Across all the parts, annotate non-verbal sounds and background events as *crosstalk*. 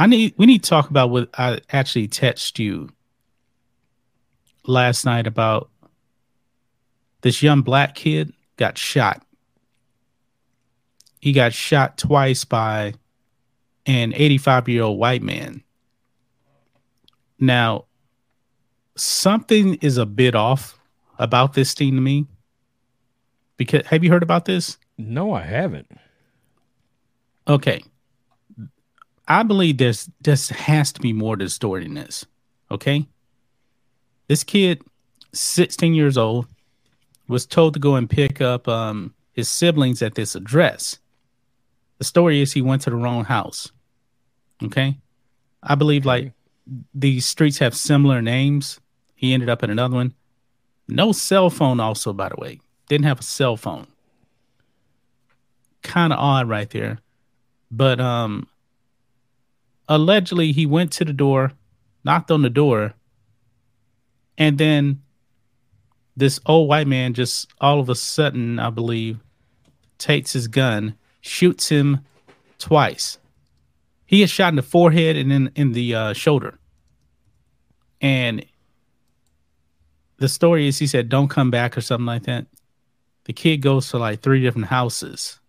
I need we need to talk about what I actually texted you last night about this young black kid got shot. He got shot twice by an 85 year old white man. Now, something is a bit off about this thing to me. Because have you heard about this? No, I haven't. Okay. I believe there's this has to be more to the story than this. Okay. This kid, 16 years old, was told to go and pick up um, his siblings at this address. The story is he went to the wrong house. Okay. I believe like these streets have similar names. He ended up in another one. No cell phone, also, by the way. Didn't have a cell phone. Kind of odd right there. But um allegedly he went to the door, knocked on the door, and then this old white man just all of a sudden, I believe, takes his gun, shoots him twice. He is shot in the forehead and in in the uh, shoulder. And the story is he said, "Don't come back" or something like that. The kid goes to like three different houses,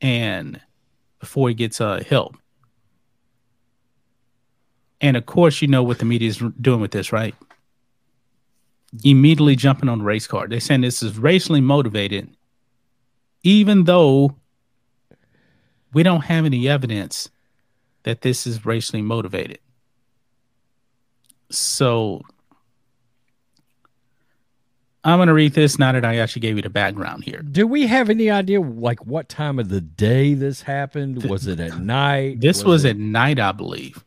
and before he gets uh, help. And of course, you know what the media is doing with this, right? Immediately jumping on the race card. They're saying this is racially motivated, even though we don't have any evidence that this is racially motivated. So I'm going to read this now that I actually gave you the background here. Do we have any idea, like, what time of the day this happened? Was it at night? This was, it- at night, I believe.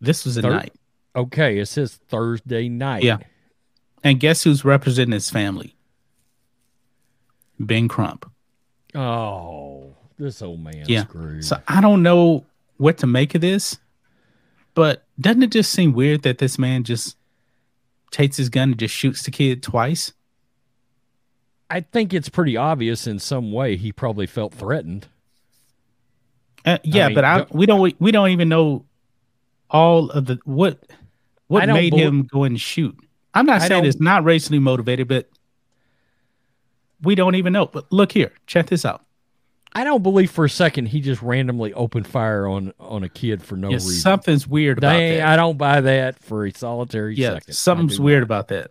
This was Thir- night. Okay, it says Thursday night. Yeah. And guess who's representing his family? Ben Crump. Oh, this old man Yeah. screwed. So I don't know what to make of this, but doesn't it just seem weird that this man just takes his gun and just shoots the kid twice? I think it's pretty obvious in some way he probably felt threatened. Uh, yeah, mean, but I don't- we don't we don't even know all of the what what made him go and shoot. I'm not I saying it's not racially motivated, but we don't even know. But look here, check this out. I don't believe for a second he just randomly opened fire on on a kid for no Yeah, reason. something's weird about Dang, that. I don't buy that for a solitary yeah, second. Something's weird about that.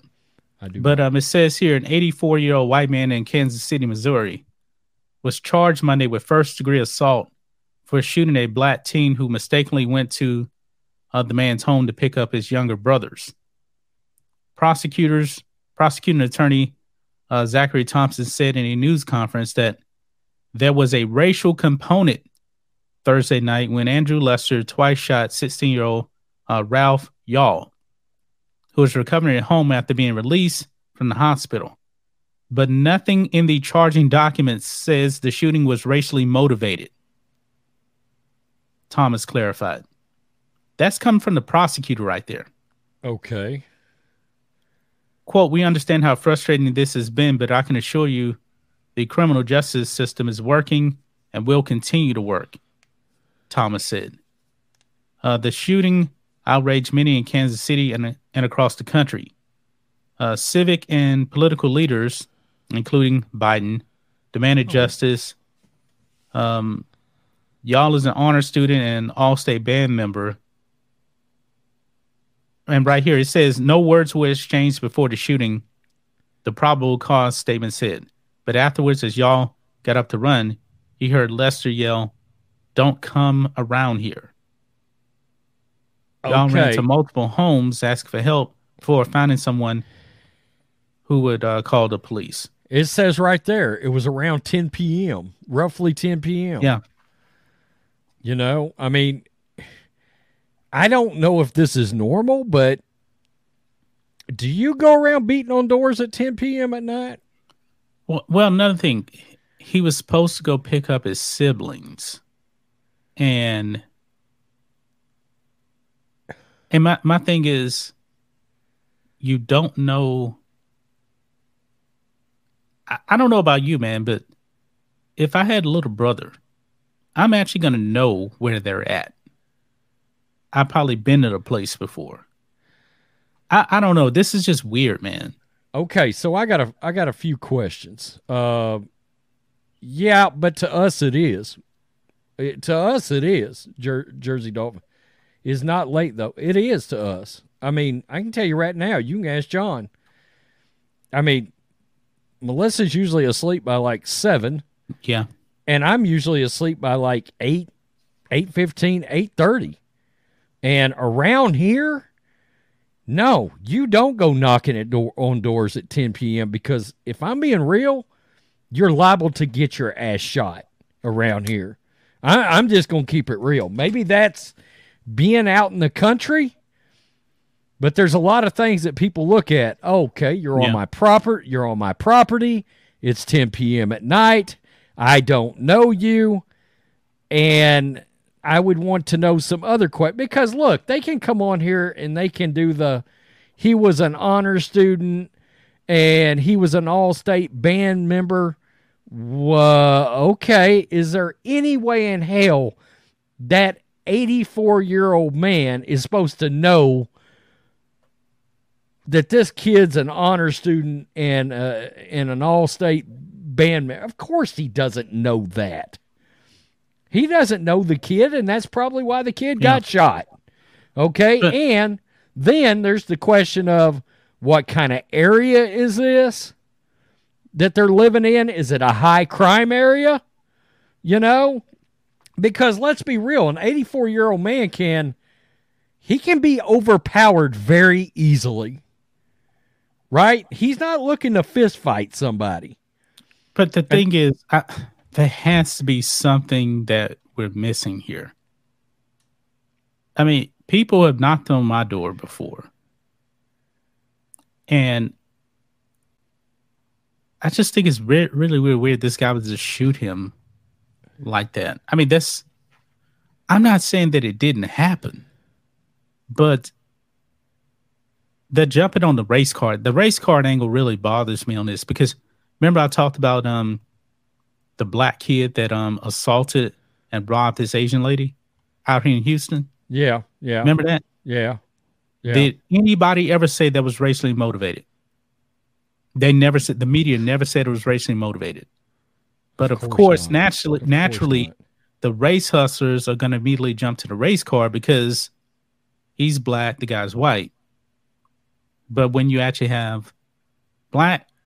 I do. But um, it says here an 84 year old white man in Kansas City, Missouri, was charged Monday with first degree assault for shooting a black teen who mistakenly went to uh, the man's home to pick up his younger brothers. Prosecutors, prosecuting attorney uh, Zachary Thompson said in a news conference that there was a racial component Thursday night when Andrew Lester twice shot 16 year old uh, Ralph Yarl who was recovering at home after being released from the hospital. But nothing in the charging documents says the shooting was racially motivated. Thomas clarified. That's coming from the prosecutor right there. okay. Quote, we understand how frustrating this has been, but I can assure you the criminal justice system is working and will continue to work, Thomas said. Uh, the shooting outraged many in Kansas City and, and across the country. Uh, civic and political leaders, including Biden, demanded justice. Um, Yarl is an honor student and all state band member and right here it says no words were exchanged before the shooting. The probable cause statement said, but afterwards, as Yarl got up to run, he heard Lester yell, "Don't come around here." Yarl ran to multiple homes, asking for help before finding someone who would uh, call the police. It says right there it was around 10 p.m., roughly 10 p.m. Yeah. You know, I mean, I don't know if this is normal, but do you go around beating on doors at 10 p.m. at night? Well, well, another thing, he was supposed to go pick up his siblings, and and my my thing is, you don't know. I, I don't know about you, man, but if I had a little brother, I'm actually gonna know where they're at. I've probably been to a place before. I, I don't know. This is just weird, man. Okay, so I got a I got a few questions. Uh, yeah, but to us it is. It, to us it is. Jer- Jersey Dolphin is not late though. It is to us. I mean, I can tell you right now. You can ask John. I mean, Melissa's usually asleep by like seven, Yeah. and I'm usually asleep by like eight, eight fifteen, eight thirty. And around here, no, you don't go knocking at door on doors at 10 p.m. because if I'm being real, you're liable to get your ass shot around here. I, I'm just gonna keep it real. Maybe that's being out in the country, but there's a lot of things that people look at. Okay, you're on my proper, you're on my property. It's 10 p.m. at night. I don't know you, and I would want to know some other questions because look, they can come on here and they can do the. He was an honor student, and he was an all-state band member. Wha okay, is there any way in hell that 84 year old man is supposed to know that this kid's an honor student and uh, and an all-state band member? Of course, he doesn't know that. He doesn't know the kid, and that's probably why the kid got shot. Okay, and then there's the question of what kind of area is this that they're living in? Is it a high crime area? You know, because let's be real, an 84 year old man can he can be overpowered very easily. Right? He's not looking to fist fight somebody. But the thing is, I, there has to be something that we're missing here. I mean, people have knocked on my door before. And I just think it's re- really, really weird this guy would just shoot him like that. I mean, that's, I'm not saying that it didn't happen, but the jumping on the race card, the race card angle really bothers me on this because remember I talked about um the black kid that um assaulted and robbed this Asian lady out here in Houston. Yeah, yeah. Remember that? Yeah. Yeah. Did anybody ever say that was racially motivated? They never said the media never said it was racially motivated. But of, Of course course, naturally Of naturally the race hustlers are going to immediately jump to the race car because he's black, the guy's white. But when you actually have black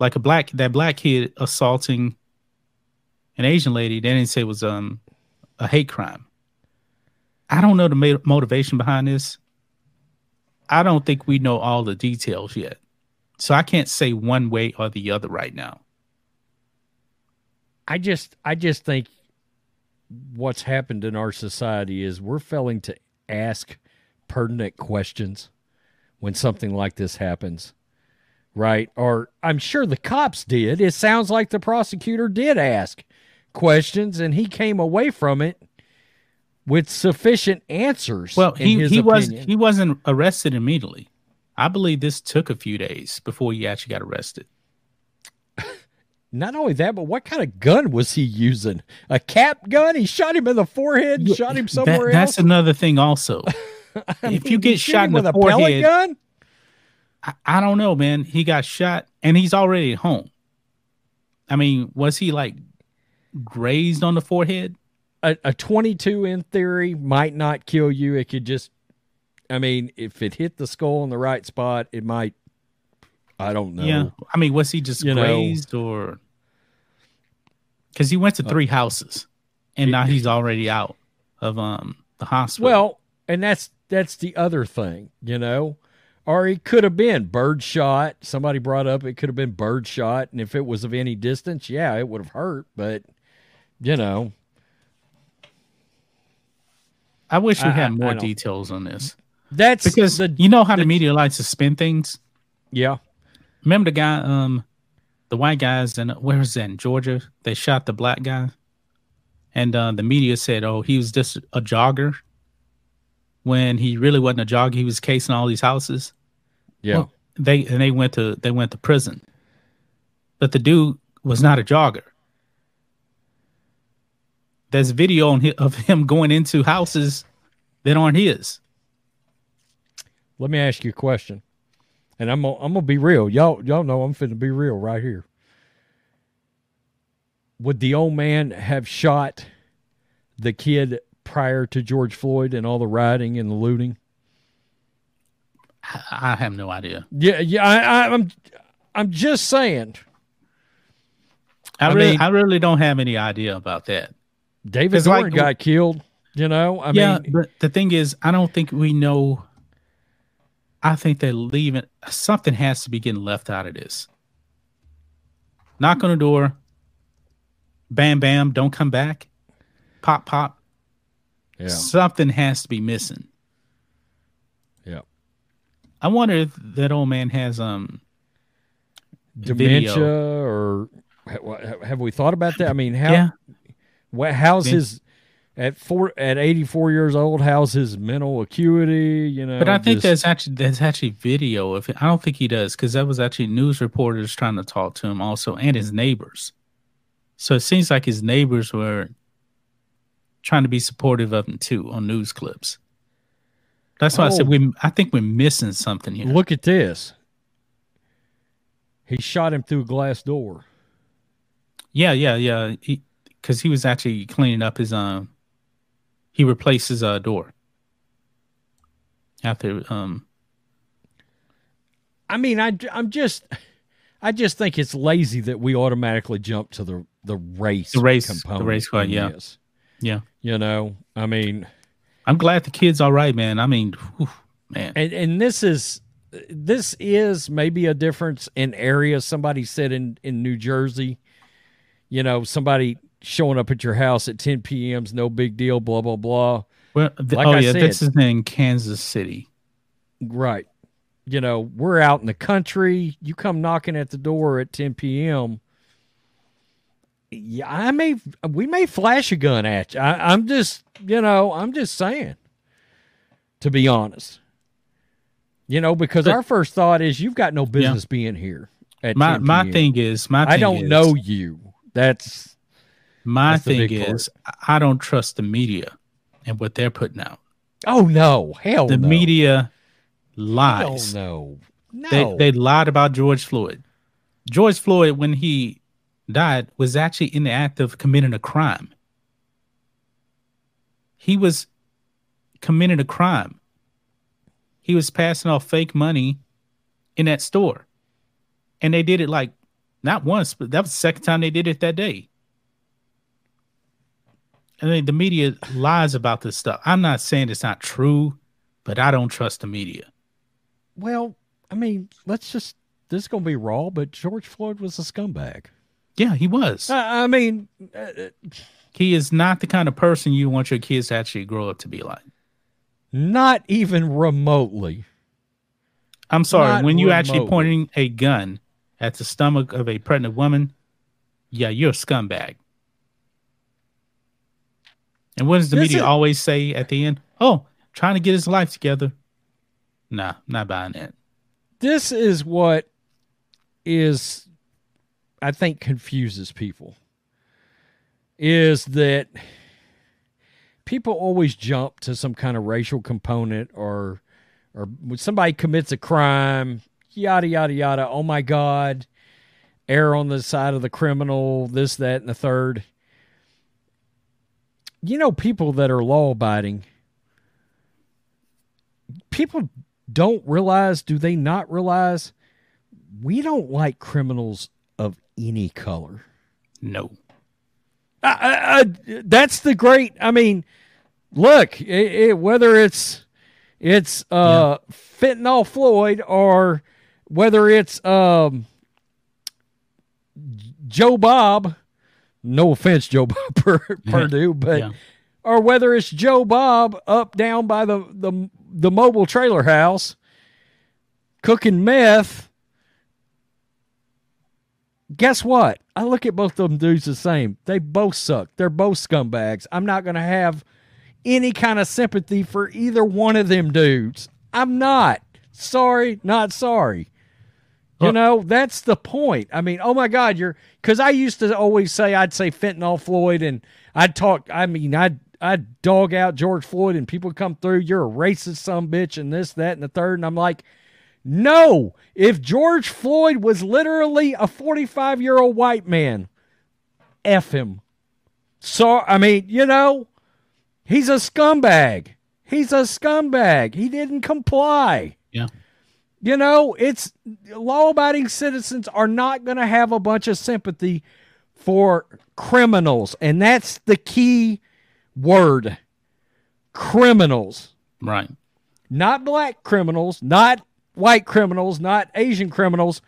like a black that black kid assaulting an Asian lady, they didn't say it was um a hate crime. I don't know the ma- motivation behind this. I don't think we know all the details yet, so I can't say one way or the other right now. I just I just think what's happened in our society is we're failing to ask pertinent questions when something like this happens. Right? Or I'm sure the cops did. It sounds like the prosecutor did ask questions and he came away from it with sufficient answers. Well, he he was he wasn't arrested immediately. I believe this took a few days before he actually got arrested. *laughs* Not only that, but what kind of gun was he using? A cap gun? He shot him in the forehead and shot him That- somewhere that's else. another thing also. *laughs* If mean, you get shot in the with a pellet forehead, gun, I, I don't know, man. He got shot and he's already at home. I mean, was he like grazed on the forehead? A, a 22 in theory might not kill you. It could just, I mean, if it hit the skull in the right spot, it might. I don't know. Yeah. I mean, was he just You know. grazed or? Because he went to three houses, and now he's already out of um the hospital. Well, and that's that's the other thing, you know. Or it could have been birdshot. Somebody brought up it could have been birdshot, and if it was of any distance, yeah, it would have hurt. But you know, I wish we I- had more details on this that's because the you know how the media likes to spin things. yeah. Remember the guy, um, the white guys, and where was that in Georgia? They shot the black guy, and uh, the media said, "Oh, he was just a jogger." When he really wasn't a jogger, he was casing all these houses. Yeah. Well, they and they went to they went to prison, but the dude was not a jogger. There's video on of him going into houses that aren't his. Let me ask you a question, and I'm gonna, I'm gonna be real. Y'all y'all know I'm finna be real right here. Would the old man have shot the kid prior to George Floyd and all the rioting and the looting? I have no idea. Yeah, yeah. I, I, I'm I'm just saying. I, I really, mean- I really don't have any idea about that. David 'Cause, like, got killed. You know, I yeah, mean, but the thing is, I don't think we know. I think they're leaving. Something has to be getting left out of this. Knock on the door. Bam, bam. Don't come back. Pop, pop. Yeah, Something has to be missing. yeah. I wonder if that old man has um Dementia, video. or have we thought about that? I mean, how? yeah What, how's his at four at eighty four years old? How's his mental acuity? You know, But I think just- there's actually there's actually video of it. I don't think he does because that was actually news reporters trying to talk to him also and his neighbors. So it seems like his neighbors were trying to be supportive of him too on news clips. That's why I said Oh. we. I think we're missing something here. look at this. He shot him through a glass door. Yeah, yeah, yeah. Because he, was actually cleaning up his um. He replaced his uh door after um. I mean, I I'm just I just think it's lazy that we automatically jump to the the race The race- the component. race card, yeah. Yeah, You know, I mean, I'm glad the kid's all right, man. I mean, whew, man. and and this is this is maybe a difference in area. Somebody said in in New Jersey, you know, somebody showing up at your house at 10 p.m.'s no big deal. Blah blah blah. Well, th- Like oh I yeah, this is in Kansas City. Right. You know, we're out in the country. You come knocking at the door at 10 p.m. Yeah, I may, we may flash a gun at you. I, I'm just, you know, I'm just saying, to be honest. You know, because But- our first thought is you've got no business being here. At My my p.m.. thing is my I don't is- know you. That's My That's thing big part. is I don't trust the media and what they're putting out. oh no, hell The no. media hell lies. no, no. They they lied about George Floyd. George Floyd, when he died, was actually in the act of committing a crime. He was committing a crime. He was passing off fake money in that store. And they did it like not once, but that was the second time they did it that day. I mean, the media lies about this stuff. I'm not saying it's not true, but I don't trust the media. well, I mean, let's just. This is gonna be raw, but George Floyd was a scumbag. Yeah, he was. I I mean, uh, he is not the kind of person you want your kids to actually grow up to be like. not even remotely. I'm sorry, Not when you actually pointing a gun at the stomach of a pregnant woman, yeah, you're a scumbag. And what does the This media is- always say at the end? Oh, trying to get his life together. Nah, not buying that. This is what is, I think, confuses people. Is that people always jump to some kind of racial component or or when somebody commits a crime, yada yada yada. Oh my God, err on the side of the criminal, this, that, and the third. You know, people that are law abiding, people don't realize, do they not realize, we don't like criminals of any color. No. I, I, I, that's the great. I mean, look, it, it, whether it's it's uh, yeah. fentanyl Floyd or whether it's um, Joe Bob. No offense, Joe Bob *laughs* Purdue, *laughs* but yeah. or whether it's Joe Bob up down by the the the mobile trailer house cooking meth guess what? I look at both of them dudes the same. They both suck. They're both scumbags. I'm not going to have any kind of sympathy for either one of them dudes. I'm not. Sorry, not sorry. You know, that's the point. I mean, oh my God, you're because I used to always say I'd say fentanyl Floyd and I'd talk. I mean, I'd I'd dog out George Floyd and people come through. You're a racist, some bitch, and this, that, and the third. And I'm like, no, if George Floyd was literally a 45 year old white man, F him. So, I mean, you know, he's a scumbag. He's a scumbag. He didn't comply. Yeah. You know, it's law abiding citizens are not going to have a bunch of sympathy for criminals. And that's the key word criminals. Right. Not black criminals, not white criminals, not Asian criminals,